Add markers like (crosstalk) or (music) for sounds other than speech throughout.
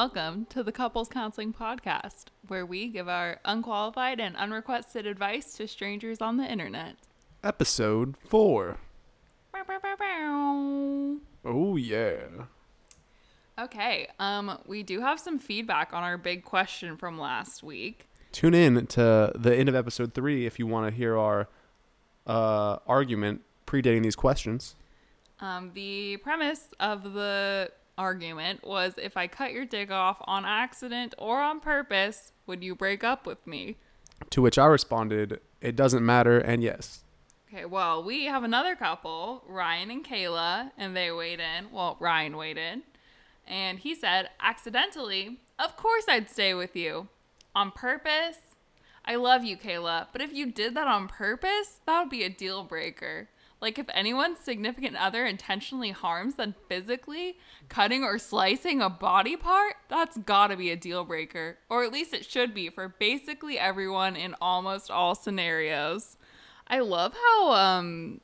welcome to the Couples Counseling Podcast, where we give our unqualified and unrequested advice to strangers on the internet. Episode 4. Bow, bow, bow. Oh, yeah. Okay, um, we do have some feedback on our big question from last week. Tune in to the end of episode 3 if you want to hear our uh, argument predating these questions. Um, the premise of the argument was if I cut your dick off on accident or on purpose, would you break up with me? To which I responded, it doesn't matter, and yes. Okay, well, we have another couple, Ryan and Kayla, and they weighed in. Well, Ryan weighed in. And he said, accidentally, of course I'd stay with you. On purpose, I love you, Kayla, but if you did that on purpose, that would be a deal breaker. Like, if anyone's significant other intentionally harms them physically, cutting or slicing a body part, that's gotta be a deal breaker. Or at least it should be for basically everyone in almost all scenarios. I love how um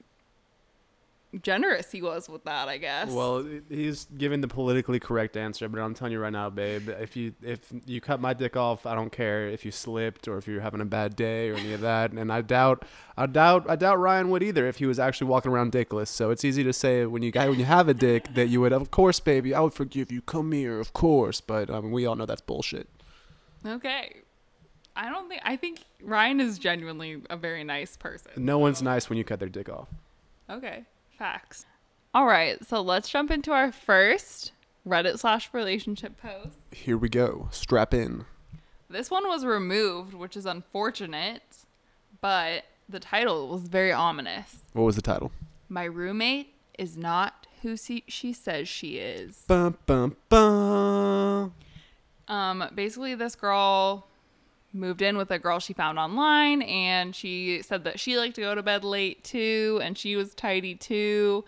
generous he was with that, I guess. Well, he's giving the politically correct answer, but I'm telling you right now, babe, if you if you cut my dick off, I don't care if you slipped or if you're having a bad day or any of that. And I doubt, I doubt, I doubt Ryan would either if he was actually walking around dickless. So it's easy to say when you guy when you have a dick that you would, of course, baby, I would forgive you. Come here, of course. But I mean, we all know that's bullshit. okay. I don't think I think Ryan is genuinely a very nice person. No one's nice when you cut their dick off. Okay. Facts. All right, so let's jump into our first Reddit slash relationship post. Here we go. Strap in. This one was removed, which is unfortunate, but the title was very ominous. What was the title? My roommate is not who she, she says she is. Bum bum bum. Um, basically, this girl moved in with a girl she found online, and she said that she liked to go to bed late too, and she was tidy too.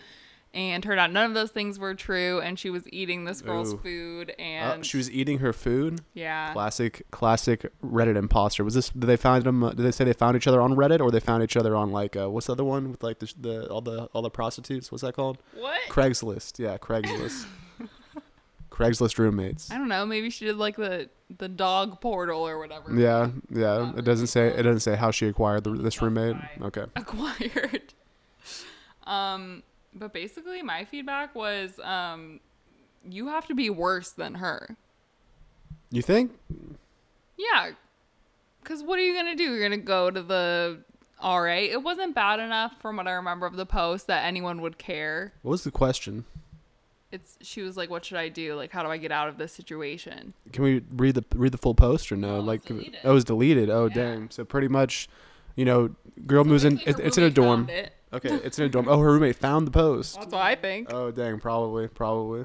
And turned out none of those things were true, and she was eating this girl's Ooh. food, Uh, and she was eating her food. yeah, Classic, classic Reddit imposter. Was this? Did they find them? uh, Did they say they found each other on Reddit, or they found each other on like uh, what's the other one with like the, the all the all the prostitutes? What's that called? what? Craigslist. Yeah, Craigslist. (laughs) Craigslist roommates. I don't know. Maybe she did like the the dog portal or whatever. Yeah, yeah. It doesn't say. It doesn't say how she acquired the, this roommate. Okay. acquired. (laughs) Um, but basically, my feedback was, um, you have to be worse than her. You think? Yeah, because what are you gonna do? You're gonna go to the. All right, it wasn't bad enough from what I remember of the post that anyone would care. What was the question? It's she was like, "What should I do? Like, how do I get out of this situation?" Can we read the read the full post or no? No, like, oh, it was deleted. Oh, Yeah. dang. So pretty much, you know, girl So moves in. It, it's in a dorm. it. Okay, it's in a dorm. Oh, her roommate found the post. That's what I think. Oh dang, probably, probably.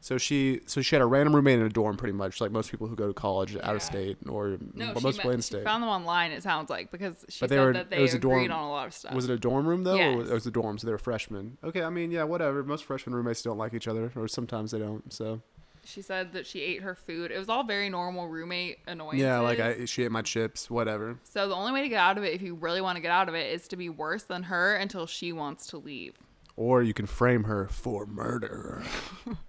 So she, so she had a random roommate in a dorm, pretty much, like most people who go to college out of state or no, most met, in she state. found them online. It sounds like because she But they said were- that it they was a agreed dorm- on a lot of stuff. Was it a dorm room though? Or Yes. it was a dorm, so they were freshmen. Okay, I mean, yeah, whatever. Most freshman roommates don't like each other, or sometimes they don't. So She said that she ate her food. It was all very normal roommate annoyances. yeah, like I, she ate my chips, whatever. So the only way to get out of it, if you really want to get out of it, is to be worse than her until she wants to leave. Or you can frame her for murder. (laughs)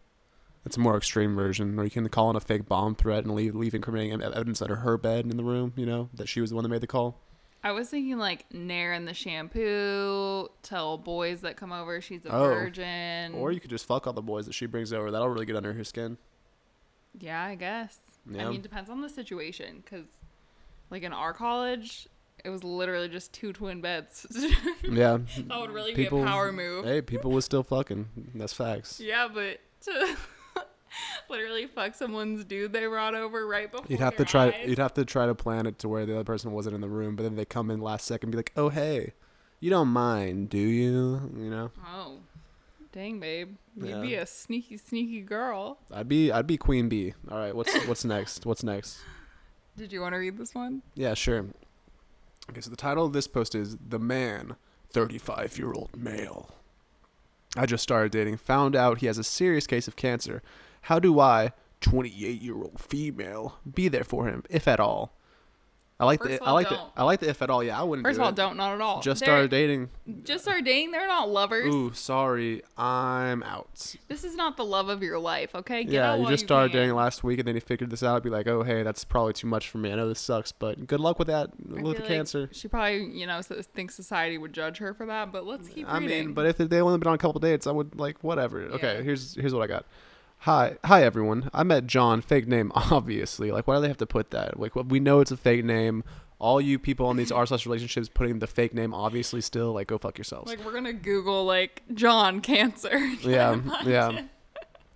That's a more extreme version. Or you can call in a fake bomb threat and leave leave incriminating evidence under her bed in the room. You know that she was the one that made the call. I was thinking like Nair in the shampoo, tell boys that come over she's a Oh. virgin. Or you could just fuck all the boys that she brings over. That'll really get under her skin. yeah, I guess. Yeah. I mean, depends on the situation. Because, like in our college, it was literally just two twin beds. (laughs) Yeah. that would really People- be a power move. Hey, people was still fucking. That's facts. Yeah, but to (laughs) (laughs) literally fuck someone's dude they brought over right before You'd have to try. eyes. You'd have to try to plan it to where the other person wasn't in the room, but then they come in last second, and be like, "Oh hey, you don't mind, do you?" You know. Oh, dang, babe, you'd Yeah. be a sneaky, sneaky girl. I'd be. I'd be Queen Bee. All right. What's What's next? What's next? (laughs) Did you want to read this one? Yeah, sure. Okay, so the title of this post is The Man, 35 year old male. I just started dating, found out he has a serious case of cancer. How do I, 28 year old female, be there for him, if at all? I like First the of I like the don't. I like the if at all. Yeah, I wouldn't. First do of all, it. don't not at all. Just They're- started dating. Just started dating. They're not lovers. Ooh, sorry, I'm out. This is not the love of your life. Okay. Get yeah, out you while just started can. dating last week, and then you figured this out. Be like, oh, hey, that's probably too much for me. I know this sucks, but good luck with that I with feel the like cancer. She probably, you know, thinks society would judge her for that. But let's mm, keep I reading. mean, but if they only been on a couple dates, I would like whatever. Okay, Yeah. here's here's what I got. Hi, hi everyone. I met John. Fake name, (laughs) obviously. Like, why do they have to put that? Like, we know it's a fake name. All you people on these (laughs) r slash relationships putting the fake name, obviously, still like go fuck yourselves. like we're gonna Google like John cancer. (laughs) yeah, yeah.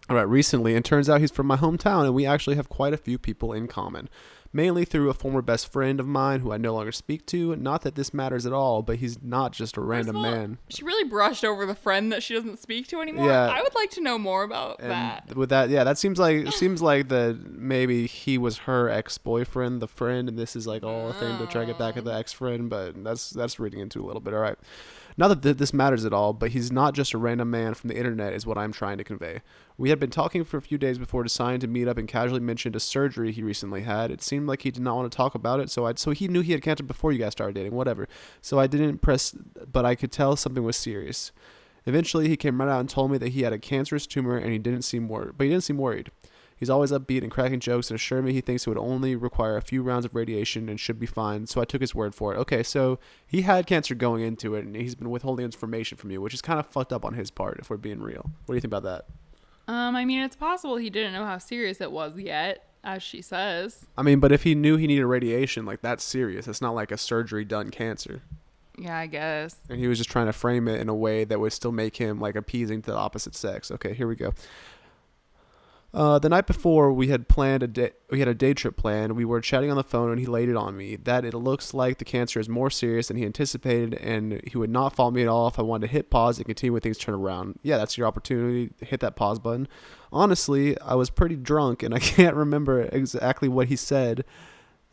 All right. Recently, it turns out he's from my hometown, and we actually have quite a few people in common. Mainly through a former best friend of mine who I no longer speak to. Not that this matters at all, but he's not just a random all, man. She really brushed over the friend that she doesn't speak to anymore. Yeah. I would like to know more about And that. with that, yeah, that seems like seems like that maybe he was her ex boyfriend, the friend, and this is like all a thing to try to get back at the oh. ex friend. But that's that's reading into a little bit. All right, not that th- this matters at all, but he's not just a random man from the internet, is what I'm trying to convey. We had been talking for a few days before deciding to meet up, and casually mentioned a surgery he recently had. It seemed like he did not want to talk about it, so I so he knew he had cancer before you guys started dating, whatever. So I didn't press, but I could tell something was serious. Eventually, he came right out and told me that he had a cancerous tumor and he didn't seem worried. But he didn't seem worried. He's always upbeat and cracking jokes and assured me he thinks it would only require a few rounds of radiation and should be fine. So I took his word for it. Okay, so he had cancer going into it and he's been withholding information from you, which is kind of fucked up on his part if we're being real. What do you think about that? Um, I mean, it's possible he didn't know how serious it was yet, as she says. I mean, but if he knew he needed radiation, like that's serious. It's not like a surgery done cancer. Yeah, I guess. and he was just trying to frame it in a way that would still make him like appeasing to the opposite sex. Okay, here we go. Uh, the night before, we had planned a day. We had a day trip planned. We were chatting on the phone, and he laid it on me that it looks like the cancer is more serious than he anticipated, and he would not follow me at all if I wanted to hit pause and continue when things turn around. Yeah, that's your opportunity. Hit that pause button. Honestly, I was pretty drunk, and I (laughs) can't remember exactly what he said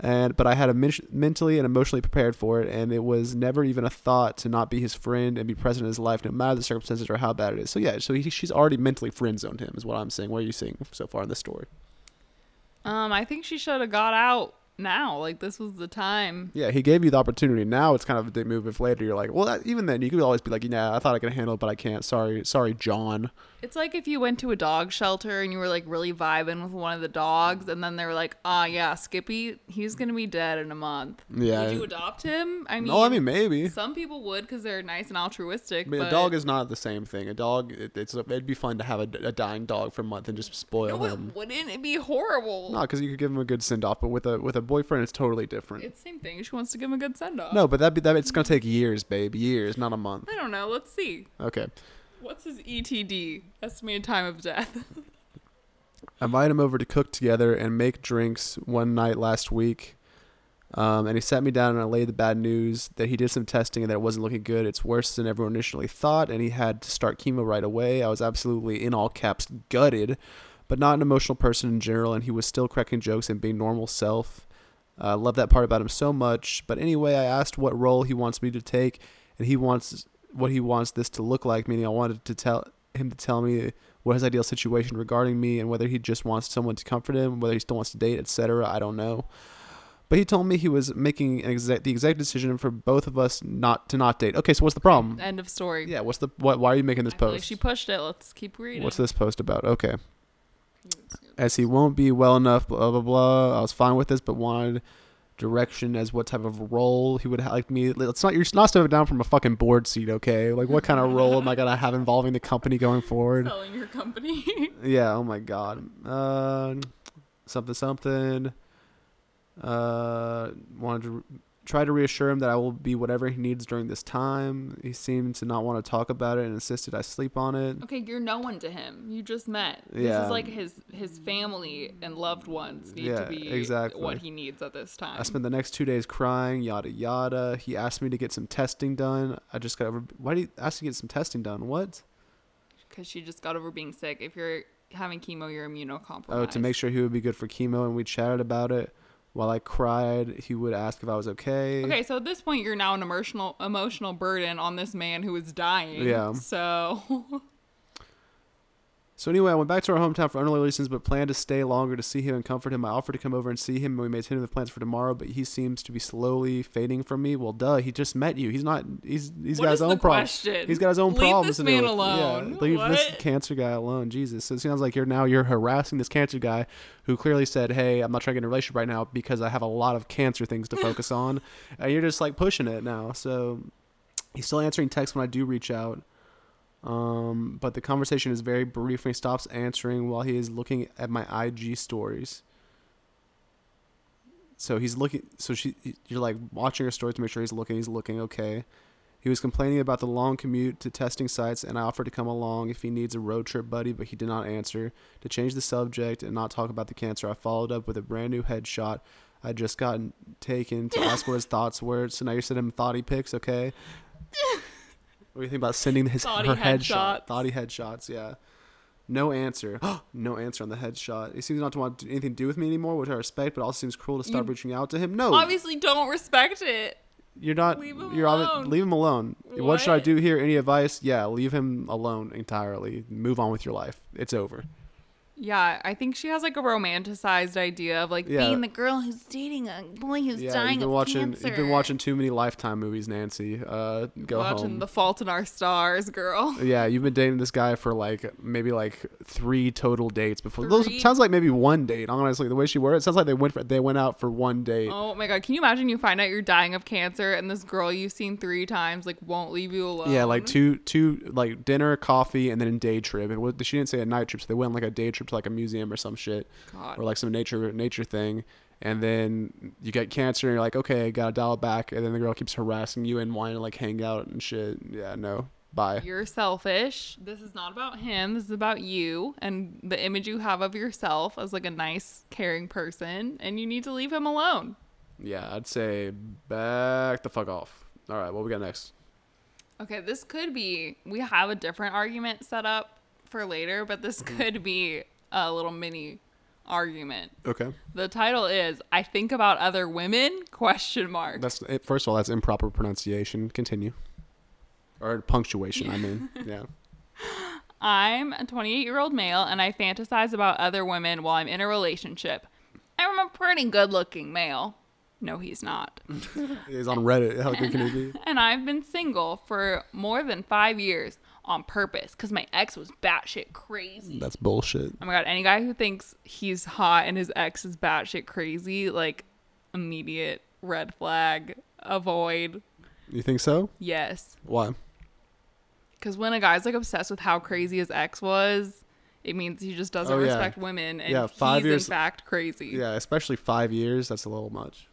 and but I had a men- mentally and emotionally prepared for it, and it was never even a thought to not be his friend and be present in his life, no matter the circumstances or how bad it is. So yeah, so he, she's already mentally friend zoned him, is what I'm saying. What are you seeing so far in this story? Um, I think she should have got out now. Like this was the time. Yeah, he gave you the opportunity. Now it's kind of a big move. If later you're like, well, that, even then you could always be like, yeah, I thought I could handle it, but I can't. Sorry, sorry, John. It's like if you went to a dog shelter and you were like really vibing with one of the dogs, and then they were like, "Ah, yeah, Skippy, he's gonna be dead in a month." Yeah. Would you adopt him? I mean, no, I mean maybe. some people would because they're nice and altruistic. I mean, but a dog is not the same thing. A dog, it, it's it'd be fun to have a, a dying dog for a month and just spoil no, him. it wouldn't. It'd be horrible. No, because you could give him a good send off, but with a with a boyfriend, it's totally different. It's the same thing. She wants to give him a good send off. no, but that be that it's gonna take years, babe. Years, not a month. I don't know. Let's see. Okay. What's his ETD? Estimated time of death. (laughs) I invited him over to cook together and make drinks one night last week. Um, and he sat me down and I laid the bad news that he did some testing and that it wasn't looking good. It's worse than everyone initially thought, and he had to start chemo right away. I was absolutely, in all caps, gutted, but not an emotional person in general, and he was still cracking jokes and being normal self. I love that part about him so much. But anyway, I asked what role he wants me to take, and he wants what he wants this to look like. Meaning, I wanted to tell him to tell me what his ideal situation regarding me, and whether he just wants someone to comfort him, whether he still wants to date, etc. I don't know. But he told me he was making an exact, the exact decision for both of us not to not date. Okay, so what's the problem? End of story. Yeah, what's the what? Why are you making this I feel like post? she pushed it. Let's keep reading. What's this post about? Okay. As he won't be well enough, blah blah blah. I was fine with this, but wanted direction as what type of role he would ha- like me. It's not you're not stepping down from a fucking board seat, okay? Like what kind of role am I gonna have involving the company going forward? Selling your company. (laughs) Yeah. Oh my god. Uh, something something. Uh, wanted to try to reassure him that I will be whatever he needs during this time. He seemed to not want to talk about it and insisted I sleep on it. okay, you're no one to him. You just met. Yeah. This is like his his family and loved ones need Yeah, to be exactly. what he needs at this time. I spent the next two days crying, yada yada. He asked me to get some testing done. I just got over. Why do you ask to get some testing done? What? because she just got over being sick. If you're having chemo, you're immunocompromised. Oh, to make sure he would be good for chemo, and we chatted about it. While I cried, he would ask if I was okay. Okay, so at this point, you're now an emotional emotional burden on this man who is dying. Yeah. So (laughs) So anyway, I went back to our hometown for unrelated reasons, but planned to stay longer to see him and comfort him. I offered to come over and see him, and we made tentative plans for tomorrow. But he seems to be slowly fading from me. Well, duh, he just met you. He's not. He's he's What got is his own problems. He's got his own Leave problems. this man alone. Yeah, leave this cancer guy alone. Jesus. So it sounds like you're now you're harassing this cancer guy who clearly said, "Hey, I'm not trying to get in a relationship right now because I have a lot of cancer things to (laughs) focus on," and you're just like pushing it now. So he's still answering texts when I do reach out. Um, but the conversation is very brief and he stops answering while he is looking at my IG stories. So he's looking. So she, you're like watching her stories to make sure he's looking. He's looking okay. He was complaining about the long commute to testing sites, and I offered to come along if he needs a road trip buddy, but he did not answer. To change the subject and not talk about the cancer, I followed up with a brand new headshot I just gotten taken to ask what his thoughts were. So now you're sending him thotty pics, okay? (laughs) What do you think about sending his Thotty her headshot? headshots. Thotty headshots, yeah. No answer. (gasps) no answer on the headshot. He seems not to want anything to do with me anymore, which I respect, but also seems cruel to stop You reaching out to him. No, Obviously, don't respect it. you're not. leave him you're alone. leave him alone. What? should I What? do here? Any advice? Yeah, leave him alone entirely. Move on with your life. It's over. Yeah, I think she has like a romanticized idea of like Yeah. being the girl who's dating a boy who's yeah, dying you've been of watching. cancer. You've been watching too many Lifetime movies, Nancy. Uh, go watching home. The Fault in Our Stars, girl. (laughs) Yeah, you've been dating this guy for like maybe like three total dates before. Those sounds like maybe one date. Honestly, the way she worded it, sounds like they went for, they went out for one date. Oh my god, can you imagine you find out you're dying of cancer and this girl you've seen three times like won't leave you alone? Yeah, like two two like dinner, coffee, and then a day trip. It was, she didn't say a night trip, so they went on, like a day trip to like a museum or some shit, God. or like some nature nature thing. And then you get cancer, and you're like, okay, gotta dial it back. And then the girl keeps harassing you and wanting to like hang out and shit. Yeah, no, bye. You're selfish. This is not about him. This is about you and the image you have of yourself as like a nice, caring person, and you need to leave him alone. Yeah, I'd say back the fuck off. All right, what we got next? Okay, this could be. We have a different argument set up for later, but this Mm-hmm. could be a little mini argument. Okay. The title is "I think about other women?" Question mark. That's it. First of all, that's improper pronunciation. Continue. Or punctuation, I mean. (laughs) Yeah. I'm a 28 year old male and I fantasize about other women while I'm in a relationship. I'm a pretty good looking male. No, he's not. (laughs) He's on Reddit. How good can he be? (laughs) And I've been single for more than five years on purpose because my ex was batshit crazy. That's bullshit. Oh my god, any guy who thinks he's hot and his ex is batshit crazy, like immediate red flag, avoid. You think so? Yes. Why? Because when a guy's like obsessed with how crazy his ex was, it means he just doesn't Oh, yeah. respect women and Yeah, five he's years- in fact crazy. Yeah, especially five years. That's a little much.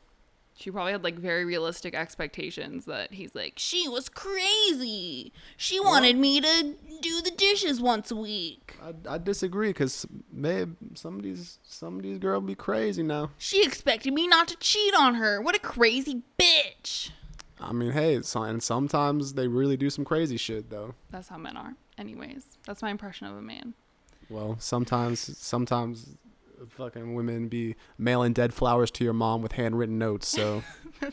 She probably had like very realistic expectations that he's like, she was crazy. She wanted me to do the dishes once a week. I, I disagree because, babe, of these girl be crazy now. She expected me not to cheat on her. What a crazy bitch. I mean, hey, so, and sometimes they really do some crazy shit though. That's how men are. Anyways, that's my impression of a man. Well, sometimes sometimes fucking women be mailing dead flowers to your mom with handwritten notes. So (laughs)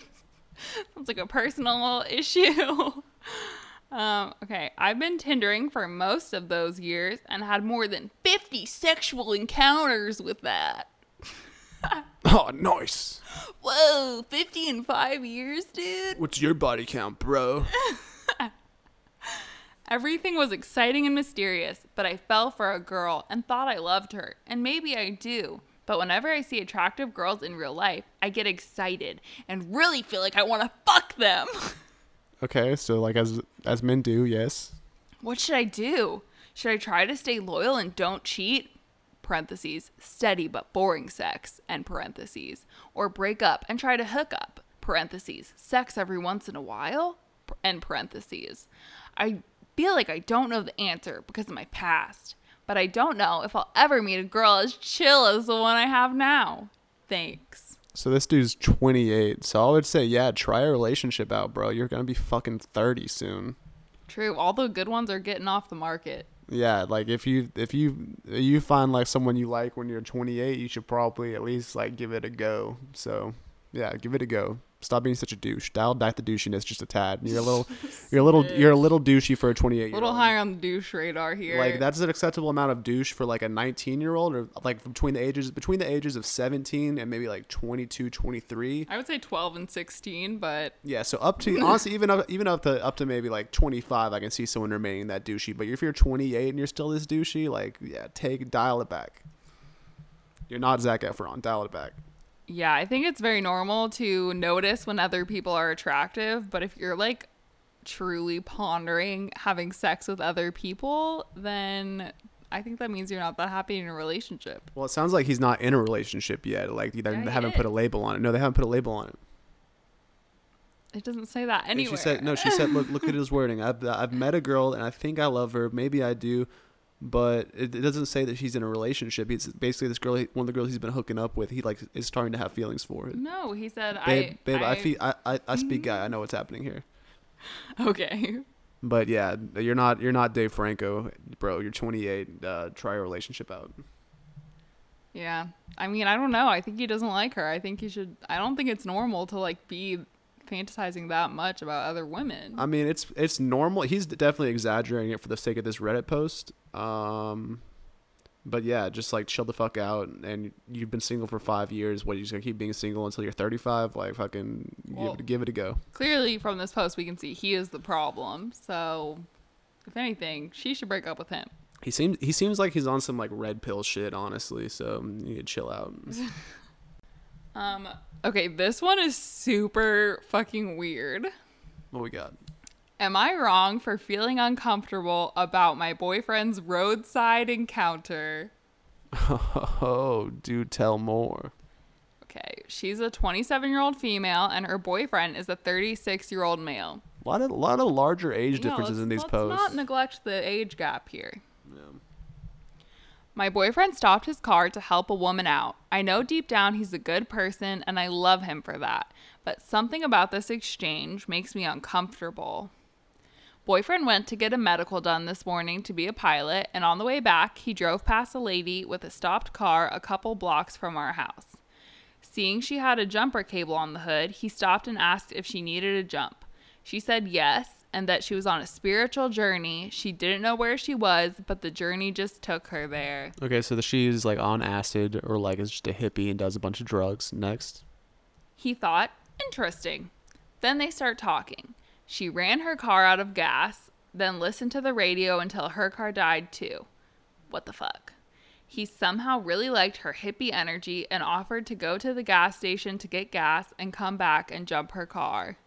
It's like a personal issue. (laughs) um, okay, I've been Tindering for most of those years and had more than 50 sexual encounters with that. (laughs) oh, nice. Whoa, 50 in five years, dude? What's your body count, bro? Everything was exciting and mysterious, but I fell for a girl and thought I loved her, and maybe I do. But whenever I see attractive girls in real life, I get excited and really feel like I want to fuck them. (laughs) Okay, so like as as men do, yes. What should I do? Should I try to stay loyal and don't cheat? Parentheses, steady but boring sex, and parentheses. Or break up and try to hook up? Parentheses, sex every once in a while? End parentheses. I feel like I don't know the answer because of my past, but I don't know if I'll ever meet a girl as chill as the one I have now. Thanks. So this dude's 28. So I would say, yeah, try a relationship out, bro. You're gonna be fucking 30 soon. True, all the good ones are getting off the market. Yeah, like if you if you you find like someone you like when you're 28, you should probably at least like give it a go. So yeah, give it a go. Stop being such a douche. Dial back the douchiness just a tad. You're a little, (laughs) you're a little, you're a little douchey for a 28 year old. A little higher on the douche radar here. Like that's an acceptable amount of douche for like a 19 year old or like between the ages between the ages of 17 and maybe like 22, 23. I would say 12 and 16, but Yeah, so up to honestly even up even up to up to maybe like 25, I can see someone remaining that douchey. But if you're 28 and you're still this douchey, like yeah, take dial it back. You're not Zac Efron. Dial it back. Yeah, I think it's very normal to notice when other people are attractive, but if you're like truly pondering having sex with other people, then I think that means you're not that happy in a relationship. Well, it sounds like he's not in a relationship yet. Like they Yeah, haven't put a label on it. No, they haven't put a label on it. It doesn't say that And. She said no. She said, "Look, look at (laughs) his wording. I've I've met a girl and I think I love her. Maybe I do, but it, it doesn't say that she's in a relationship. It's basically this girl, one of the girls he's been hooking up with. He like is starting to have feelings for it. No, he said Babe, I babe, I, I, feel, I, I, I speak guy. I know what's happening here. (laughs) Okay. But yeah, you're not you're not Dave Franco, bro. You're 28. Uh, try a relationship out. Yeah. I mean, I don't know. I think he doesn't like her. I think he should I don't think it's normal to like be fantasizing that much about other women. I mean, it's it's normal. He's definitely exaggerating it for the sake of this Reddit post. Um, but yeah, just like chill the fuck out. And you've been single for five years. What are you just gonna keep being single until you're 35? Like fucking Well- give it give it a go. Clearly from this post we can see he is the problem. So if anything, she should break up with him. He seems he seems like he's on some like red pill shit. Honestly, so you need to chill out. (laughs) Um okay, this one is super fucking weird. what we got? Am I wrong for feeling uncomfortable about my boyfriend's roadside encounter? (laughs) Oh, do tell more. Okay, she's a 27 year old female and her boyfriend is a 36 year old male. A lot of lot of larger age Yeah, differences let's- in these let's posts. not neglect the age gap here. My boyfriend stopped his car to help a woman out. I know deep down he's a good person and I love him for that, but something about this exchange makes me uncomfortable. Boyfriend went to get a medical done this morning to be a pilot, and on the way back, he drove past a lady with a stopped car a couple blocks from our house. Seeing she had a jumper cable on the hood, he stopped and asked if she needed a jump. She said yes, and that she was on a spiritual journey. She didn't know where she was, but the journey just took her there. Okay, so the, she's like on acid or like is just a hippie and does a bunch of drugs. Next. He thought, interesting. Then they start talking. She ran her car out of gas, then listened to the radio until her car died too. What the fuck? He somehow really liked her hippie energy and offered to go to the gas station to get gas and come back and jump her car.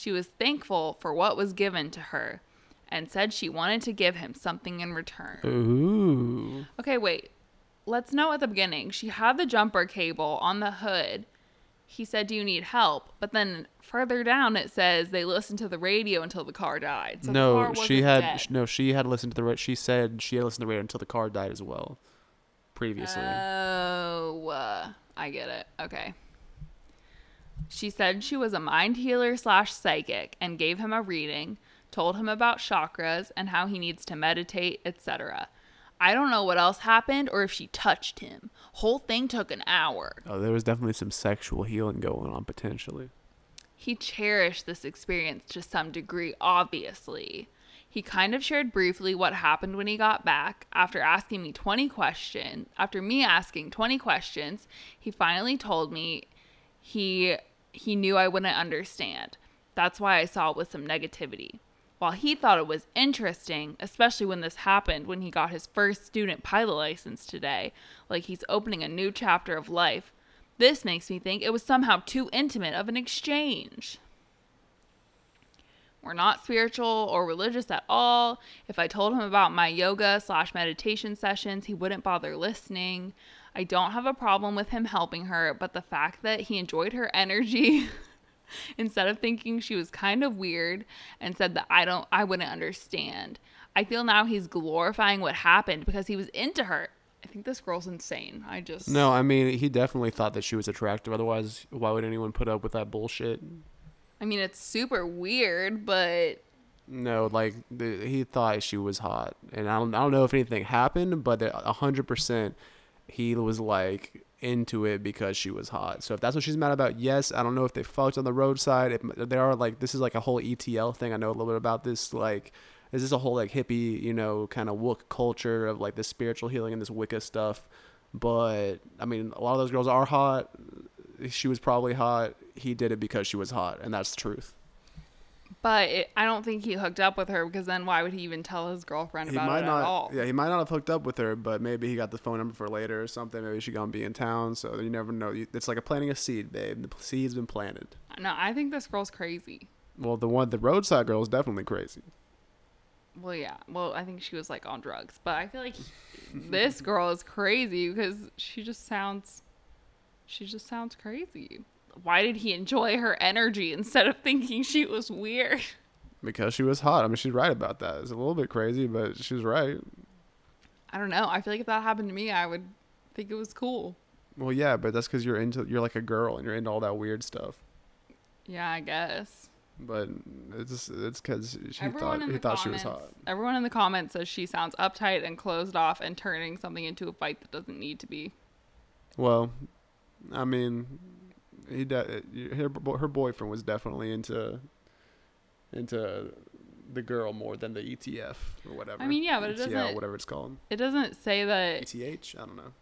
She was thankful for what was given to her and said she wanted to give him something in return. Ooh. Okay, wait. Let's know at the beginning. She had the jumper cable on the hood. He said, Do you need help? But then further down it says they listened to the radio until the car died. So the car no, wasn't she had dead. no. She had listened to the. ra- She said she had listened to the radio until the car died as well. Previously. Oh, uh, I get it. Okay. She said she was a mind healer slash psychic and gave him a reading, told him about chakras and how he needs to meditate, etc. I don't know what else happened or if she touched him. Whole thing took an hour. oh, there was definitely some sexual healing going on potentially. He cherished this experience to some degree, obviously. He kind of shared briefly what happened when he got back. After asking me 20 questions, after me asking 20 questions, he finally told me he he knew I wouldn't understand. That's why I saw it with some negativity. While he thought it was interesting, especially when this happened when he got his first student pilot license today, like he's opening a new chapter of life, this makes me think it was somehow too intimate of an exchange. We're not spiritual or religious at all. If I told him about my yoga slash meditation sessions, he wouldn't bother listening. I don't have a problem with him helping her, but the fact that he enjoyed her energy (laughs) instead of thinking she was kind of weird and said that I don't I wouldn't understand. I feel now he's glorifying what happened because he was into her. I think this girl's insane. I just No, I mean he definitely thought that she was attractive. Otherwise, why would anyone put up with that bullshit? I mean, it's super weird, but No, like the, he thought she was hot, and I don't, I don't know if anything happened, but a hundred percent, he was like into it because she was hot. So if that's what she's mad about, yes. I don't know if they fucked on the roadside. If there are like this is like a whole ETL thing. I know a little bit about this. Like, is this a whole like hippie, you know, kind of wook culture of like this spiritual healing and this Wicca stuff? But I mean, a lot of those girls are hot. She was probably hot. He did it because she was hot, and that's the truth. But it, I don't think he hooked up with her because then why would he even tell his girlfriend he about might it not. at all? Yeah, he might not have hooked up with her, but maybe he got the phone number for later or something. Maybe she gonna be in town, so you never know. It's like a planting a seed, babe. The seed's been planted. No, I think this girl's crazy. Well, the one, the roadside girl is definitely crazy. Well, yeah. Well, I think she was like on drugs, but I feel like (laughs) this girl is crazy because she just sounds, she just sounds crazy. Why did he enjoy her energy instead of thinking she was weird? Because she was hot. I mean, she's right about that. It's a little bit crazy, but she was right. I don't know. I feel like if that happened to me, I would think it was cool. Well, yeah, but that's because you're into, you're like a girl and you're into all that weird stuff. Yeah, I guess. But it's it's because she Everyone thought he thought comments, she was hot. everyone in the comments says she sounds uptight and closed off and turning something into a fight that doesn't need to be. Well, I mean, he de- her her boyfriend was definitely into into the girl more than the ETF or whatever. I mean, yeah, but it ETL, doesn't- whatever it's called. It doesn't say that. ETH? I don't know.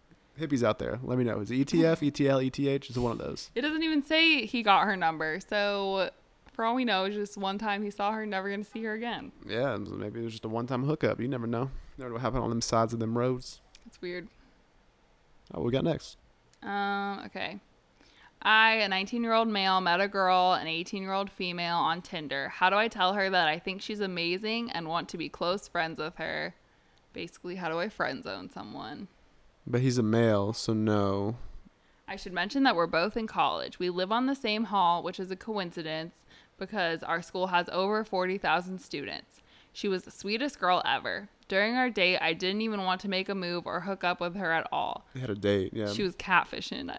Hippies out there, let me know. Is it ETF, ETL, ETH? It's one of those. It doesn't even say he got her number. So, for all we know, it's just one time he saw her, never gonna see her again. Yeah, maybe it was just a one-time hookup. You never know. You Never know what happened on them sides of them roads. It's weird. Oh, what we got next? Um, okay. I, a 19 year old male, met a girl, an 18 year old female, on Tinder. How do I tell her that I think she's amazing and want to be close friends with her? Basically, how do I friend zone someone? But he's a male, so no. I should mention that we're both in college. We live on the same hall, which is a coincidence because our school has over 40,000 students. She was the sweetest girl ever. During our date, I didn't even want to make a move or hook up with her at all. They had a date. Yeah. She was catfishing.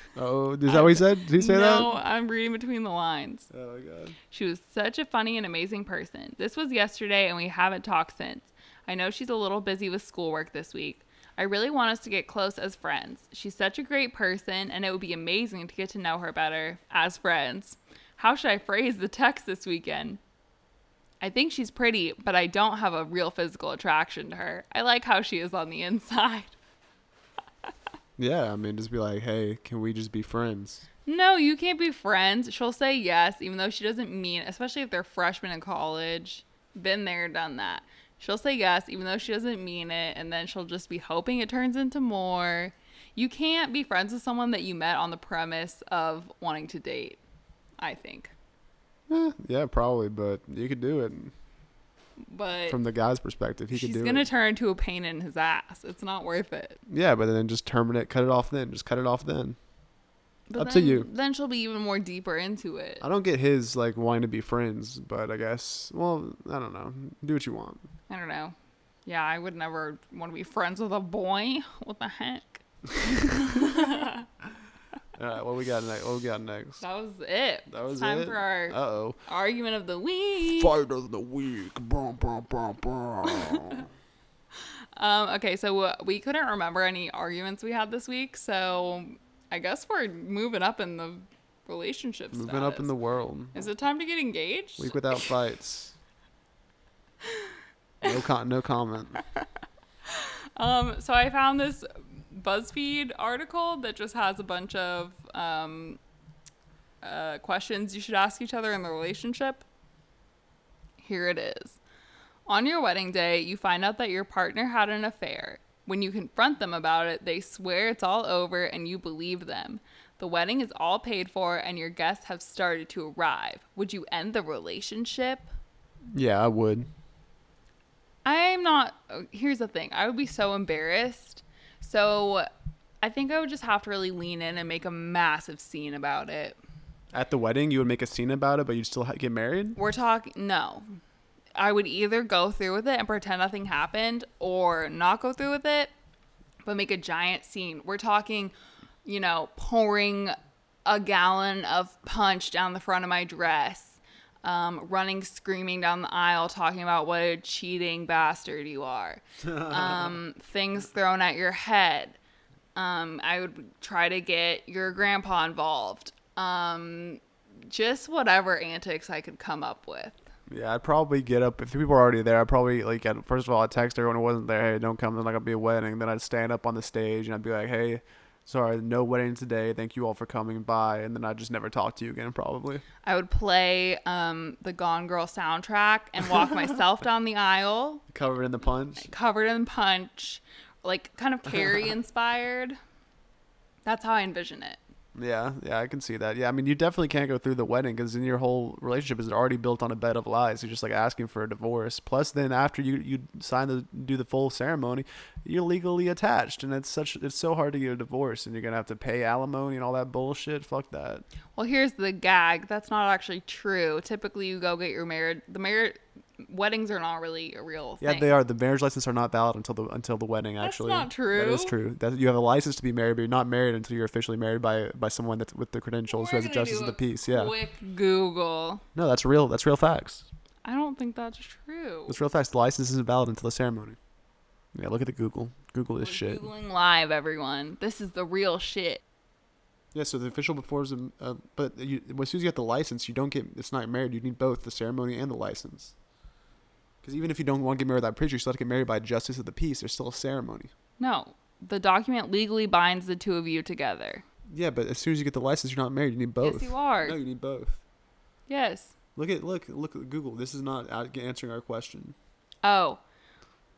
(laughs) oh, is that what he said? Did he say that? no, I'm reading between the lines. Oh my god. She was such a funny and amazing person. This was yesterday, and we haven't talked since. I know she's a little busy with schoolwork this week. I really want us to get close as friends. She's such a great person, and it would be amazing to get to know her better as friends. How should I phrase the text this weekend? I think she's pretty, but I don't have a real physical attraction to her. I like how she is on the inside. (laughs) Yeah, I mean, just be like, hey, can we just be friends? No, you can't be friends. She'll say yes, even though she doesn't mean, especially if they're freshmen in college. Been there, done that. She'll say yes, even though she doesn't mean it, and then she'll just be hoping it turns into more. You can't be friends with someone that you met on the premise of wanting to date, I think. Eh, (laughs) yeah, probably, but you could do it But from the guy's perspective. He could do it. she's gonna turn into a pain in his ass. It's not worth it. yeah, but then just terminate, cut it off. Then just cut it off. Then But Up to you. Then she'll be even more deeper into it. I don't get his like wanting to be friends, but I guess well, I don't know. Do what you want. I don't know. Yeah, I would never want to be friends with a boy. What the heck? (laughs) (laughs) All right, what we got next? What we got next? That was it. That was time it. for our Uh oh. argument of the week. Fight of the week. Brum, brum, brum, brum. (laughs) Um, okay, so uh, we couldn't remember any arguments we had this week, so I guess we're moving up in the relationship Moving up in the world. Is it time to get engaged? Week without fights. (laughs) No con- no comment. (laughs) Um, so I found this BuzzFeed article that just has a bunch of um, uh, questions you should ask each other in the relationship. Here it is. On your wedding day, you find out that your partner had an affair. When you confront them about it, they swear it's all over and you believe them. The wedding is all paid for and your guests have started to arrive. Would you end the relationship? Yeah, I would. I'm not. oh, Here's the thing. I would be so embarrassed. So I think I would just have to really lean in and make a massive scene about it. At the wedding, you would make a scene about it, but you'd still ha- get married. We're talking. No. I would either go through with it and pretend nothing happened or not go through with it, but make a giant scene. We're talking, you know, pouring a gallon of punch down the front of my dress, um, running screaming down the aisle, talking about what a cheating bastard you are, (laughs) um, things thrown at your head. Um, I would try to get your grandpa involved. Um, just whatever antics I could come up with. Yeah, I'd probably get up if people are already there. I'd probably like I'd, first of all I'd text everyone who wasn't there, hey, don't come. There's not gonna be a wedding. Then I'd stand up on the stage and I'd be like, hey, sorry, no wedding today. Thank you all for coming by. And then I'd just never talk to you again, probably. I would play um, the Gone Girl soundtrack and walk (laughs) myself down the aisle, Covered in the punch. covered in punch, like kind of Carrie inspired. That's how I envision it. Yeah, yeah, I can see that. Yeah, I mean, you definitely can't go through the wedding because then your whole relationship is already built on a bed of lies. You're just like asking for a divorce. Plus, then after you you sign the do the full ceremony, you're legally attached, and it's such it's so hard to get a divorce, and you're gonna have to pay alimony and all that bullshit. Fuck that. Well, here's the gag. That's not actually true. Typically, you go get your married. The married weddings are not really a real thing. Yeah, thing. they are. The marriage license are not valid until the until the wedding. That's Actually, not true. That is true. That you have a license to be married, but you're not married until you're officially married by by someone that's with the credentials who We're has a gonna justice of the peace. Yeah. Quick Google. No, that's real. That's real facts. I don't think that's true. It's real facts. The license isn't valid until the ceremony. Yeah, look at the Google. Google We're this shit. Googling live, everyone. This is the real shit. Yeah, so the official before is, a- uh, but you, as soon as you get the license, you don't get. It's not married. You need both the ceremony and the license. Because even if you don't want to get married by a preacher, you still have to get married by a justice of the peace. There's still a ceremony. No, the document legally binds the two of you together. Yeah, but as soon as you get the license, you're not married. You need both. Yes, you are. No, you need both. Yes. Look at look look at Google. This is not answering our question. Oh.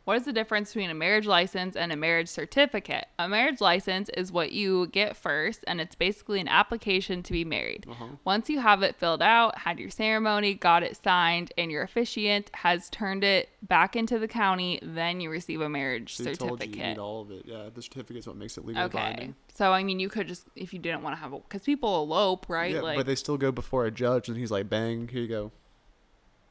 What is the difference between a marriage license and a marriage certificate? A marriage license is what you get first, and it's basically an application to be married. Uh-huh. Once you have it filled out, had your ceremony, got it signed, and your officiant has turned it back into the county, then you receive a marriage So told you certificate. you need all of it. Yeah, the certificate's what makes it legally Okay. binding. So, I mean, you could just, if you didn't want to have a, because people elope, right? Yeah, like, but they still go before a judge, and he's like, "Bang, here you go."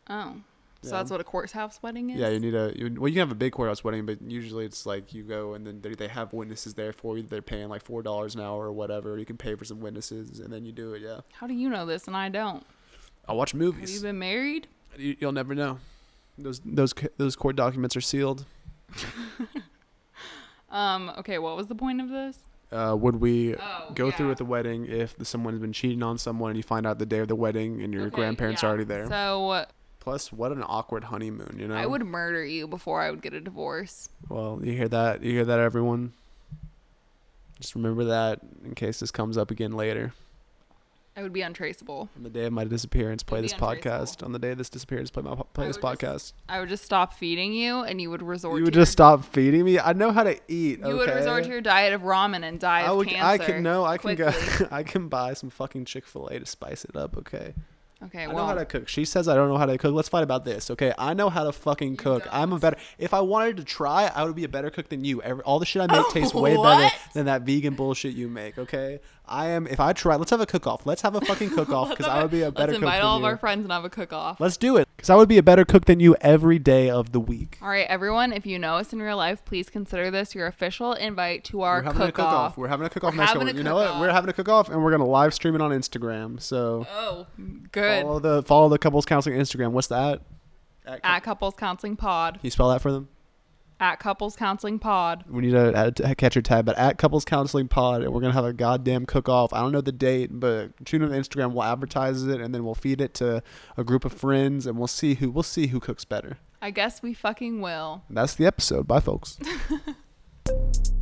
oh. So Yeah. that's what a courthouse wedding is? Yeah, you need a you, well. You can have a big courthouse wedding, but usually it's like you go and then they, they have witnesses there for you. They're paying like four dollars an hour or whatever. You can pay for some witnesses and then you do it. Yeah, How do you know this and I don't? I watch movies. Have you been married? You, you'll never know. Those those those court documents are sealed. (laughs) Um, okay, what was the point of this? Uh, would we Oh, go through with the wedding if someone has been cheating on someone and you find out the day of the wedding and your Okay, grandparents yeah. are already there? So Plus, what an awkward honeymoon, you know? I would murder you before I would get a divorce. Well, you hear that? You hear that, everyone? Just remember that in case this comes up again later. I would be untraceable. On the day of my disappearance, play this podcast. On the day of this disappearance, play my play this would just podcast. I would just stop feeding you, and you would resort. You to would your- just stop feeding me. I know how to eat. You would resort to your diet of ramen and die I of would. cancer. I can no. I can go. (laughs) I can buy some fucking Chick Fil A to spice it up. Okay. Okay, I know how to cook. She says I don't know how to cook. Let's fight about this. Okay. I know how to fucking cook. I'm a better. If I wanted to try, I would be a better cook than you. Every, all the shit I make (laughs) tastes way better than that vegan bullshit you make. Okay. I am. If I try, let's have a cook off. Let's have a fucking (laughs) cook off because I would be a better cook. let's cook invite than all of you. our friends and have a cook-off. Let's do it. Because I would be a better cook than you every day of the week. All right, everyone, if you know us in real life, please consider this your official invite to our We're having a cook-off. cook-off. We're having a cook-off next week. You know what? We're having a cook-off, and we're gonna live stream it on Instagram. So Oh, good. follow the follow the couples counseling Instagram. What's that? At, At Couples Counseling Pod. Can you spell that for them? At Couples Counseling Pod. We need to add catch your tag, but at couples counseling pod, and we're gonna have a goddamn cook-off. I don't know the date, but tune in to Instagram. We'll advertise it, and then we'll feed it to a group of friends, and we'll see who we'll see who cooks better. I guess we fucking will. And that's the episode. Bye, folks. (laughs)